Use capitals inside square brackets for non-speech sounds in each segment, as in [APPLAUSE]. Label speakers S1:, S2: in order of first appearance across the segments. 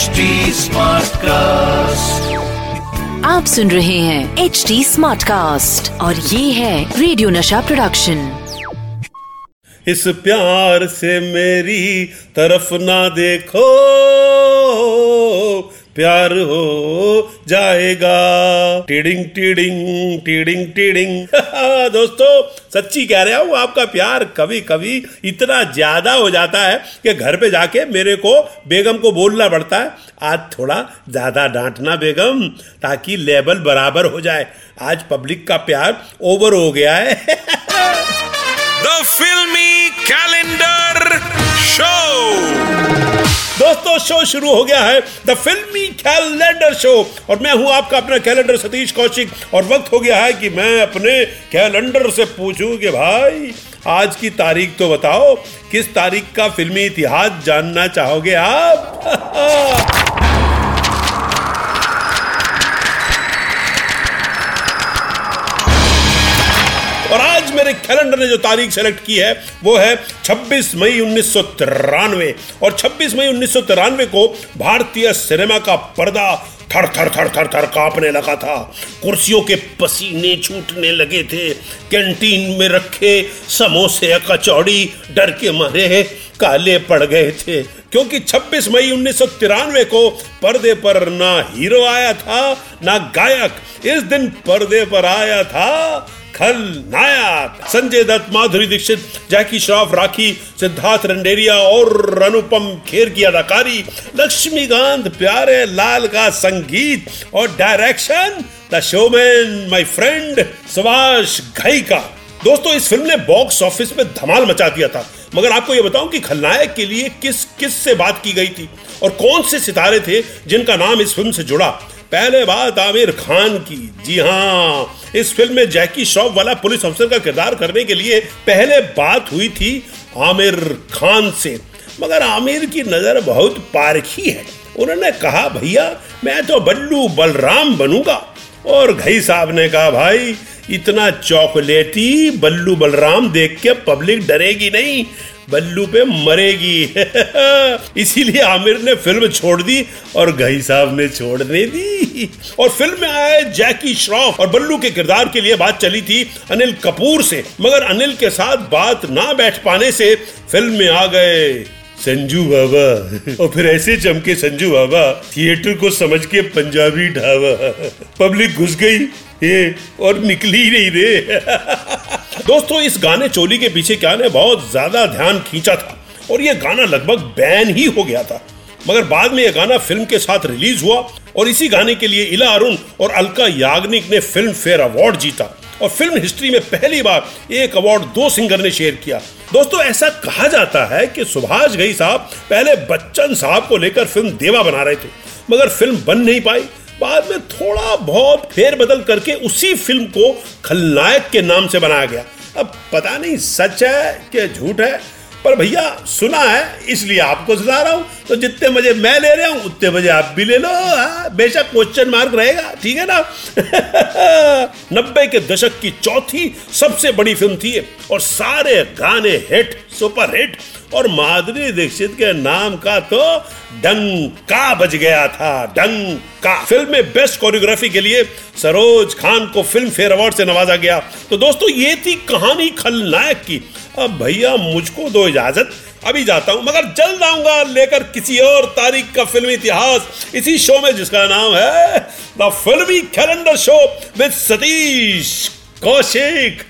S1: HD cast
S2: आप सुन रहे हैं एच डी स्मार्ट कास्ट और ये है रेडियो नशा प्रोडक्शन
S3: इस प्यार से मेरी तरफ़ ना देखो। प्यार हो जाएगा। टीडिंग टीडिंग टीडिंग टीडिंग। [LAUGHS] दोस्तों, सच्ची कह रहा हूँ, आपका प्यार कभी कभी इतना ज़्यादा हो जाता है कि घर पे जाके मेरे को बेगम को बोलना पड़ता है। आज थोड़ा ज़्यादा डांटना बेगम, ताकि लेवल बराबर हो जाए। आज पब्लिक का प्यार ओवर हो गया है।
S4: द फिल्मी कैलेंडर Show.
S3: दोस्तों शो शुरू हो गया है द फिल्मी कैलेंडर शो और मैं हूँ आपका अपना कैलेंडर सतीश कौशिक। और वक्त हो गया है कि मैं अपने कैलेंडर से पूछूँ कि भाई, आज की तारीख तो बताओ, किस तारीख का फिल्मी इतिहास जानना चाहोगे आप? [LAUGHS] और आज मेरे कैलेंडर ने जो तारीख सेलेक्ट की है, वो है 26 मई उन्नीस और 26 मई उन्नीस को भारतीय सिनेमा का पर्दा थर थर थर थर थर कांपने लगा था। कुर्सियों के पसीने छूटने लगे थे। कैंटीन में रखे समोसे, कचौड़ी, डर के मारे काले पड़ गए थे। क्योंकि 26 मई उन्नीस को पर्दे पर ना हीरो आया था, ना गायक। इस दिन पर्दे पर आया था खलनायक संजय दत्त, माधुरी दीक्षित, जैकी श्रॉफ, राखी, सिद्धार्थ रंडेरिया और अनुपम खेर की अदाकारी, लक्ष्मीकांत प्यारे, लाल का संगीत और direction, the showman, my friend, Subhash Ghai का। दोस्तों, इस फ़िल्म ने बॉक्स ऑफ़िस में धमाल मचा दिया था। मगर आपको यह बताऊँ कि खलनायक के लिए किस किस से बात की गई थी और कौन से सितारे थे जिनका नाम इस फ़िल्म से जुड़ा? पहले बात आमिर खान की। जी हाँ इस फ़िल्म में जैकी श्रॉफ वाला पुलिस अफसर का किरदार करने के लिए पहले बात हुई थी आमिर खान से। मगर आमिर की नज़र बहुत पारखी है। उन्होंने कहा, भैया, मैं तो बल्लू बलराम बनूँगा। और घई साहब ने कहा, भाई इतना चॉकलेटी, बल्लू बलराम देख के पब्लिक डरेगी नहीं, बल्लू पे मरेगी। [LAUGHS] इसीलिए आमिर ने फ़िल्म छोड़ दी और घई साहब ने छोड़ने दी। और फ़िल्म में आए जैकी श्रॉफ और बल्लू के किरदार के लिए बात चली थी अनिल कपूर से, मगर अनिल के साथ बात ना बैठ पाने से फ़िल्म में आ गए। संजू बाबा। और फिर ऐसे चमके संजू बाबा थिएटर को समझ के पंजाबी ढाबा। पब्लिक घुस गई, ये और निकली ही नहीं रे। दोस्तों, इस गाने चोली के पीछे क्या ने बहुत ज़्यादा ध्यान खींचा था, और ये गाना लगभग बैन ही हो गया था। मगर बाद में यह गाना फ़िल्म के साथ रिलीज़ हुआ, और इसी गाने के लिए इला अरुण और अलका याग्निक ने फ़िल्म फेयर अवार्ड जीता। और फ़िल्म हिस्ट्री में पहली बार एक अवार्ड दो सिंगर ने शेयर किया। दोस्तों, ऐसा कहा जाता है कि सुभाष घई साहब पहले बच्चन साहब को लेकर फ़िल्म देवा बना रहे थे, मगर फ़िल्म बन नहीं पाई। बाद में थोड़ा बहुत फेर बदल करके उसी फ़िल्म को खलनायक के नाम से बनाया गया। अब पता नहीं सच है कि झूठ है, पर भैया, सुना है, इसलिए आपको सुना रहा हूँ। तो जितने मज़े मैं ले रहा हूँ उतने मज़े आप भी ले लो। हाँ, बेशक क्वेश्चन मार्क रहेगा ठीक है ना? [LAUGHS] नब्बे के दशक की चौथी सबसे बड़ी फ़िल्म थी और सारे गाने हिट सुपर हिट और माधुरी दीक्षित के नाम का तो डंका बज गया था डंका। फ़िल्म में बेस्ट कोरियोग्राफी के लिए सरोज खान को फ़िल्म फेयर अवार्ड से नवाजा गया। तो दोस्तों ये थी कहानी खलनायक की। अब भैया मुझको दो इजाज़त। अभी जाता हूँ मगर जल्द आऊँगा लेकर किसी और तारीख का फिल्मी इतिहास इसी शो में जिसका नाम है the filmi calendar show with Satish Kaushik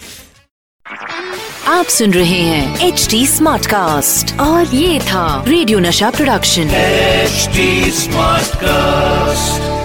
S2: आप सुन रहे हैं एच डी स्मार्ट कास्ट और ये था रेडियो नशा प्रोडक्शन
S1: एचडी स्मार्ट Smartcast.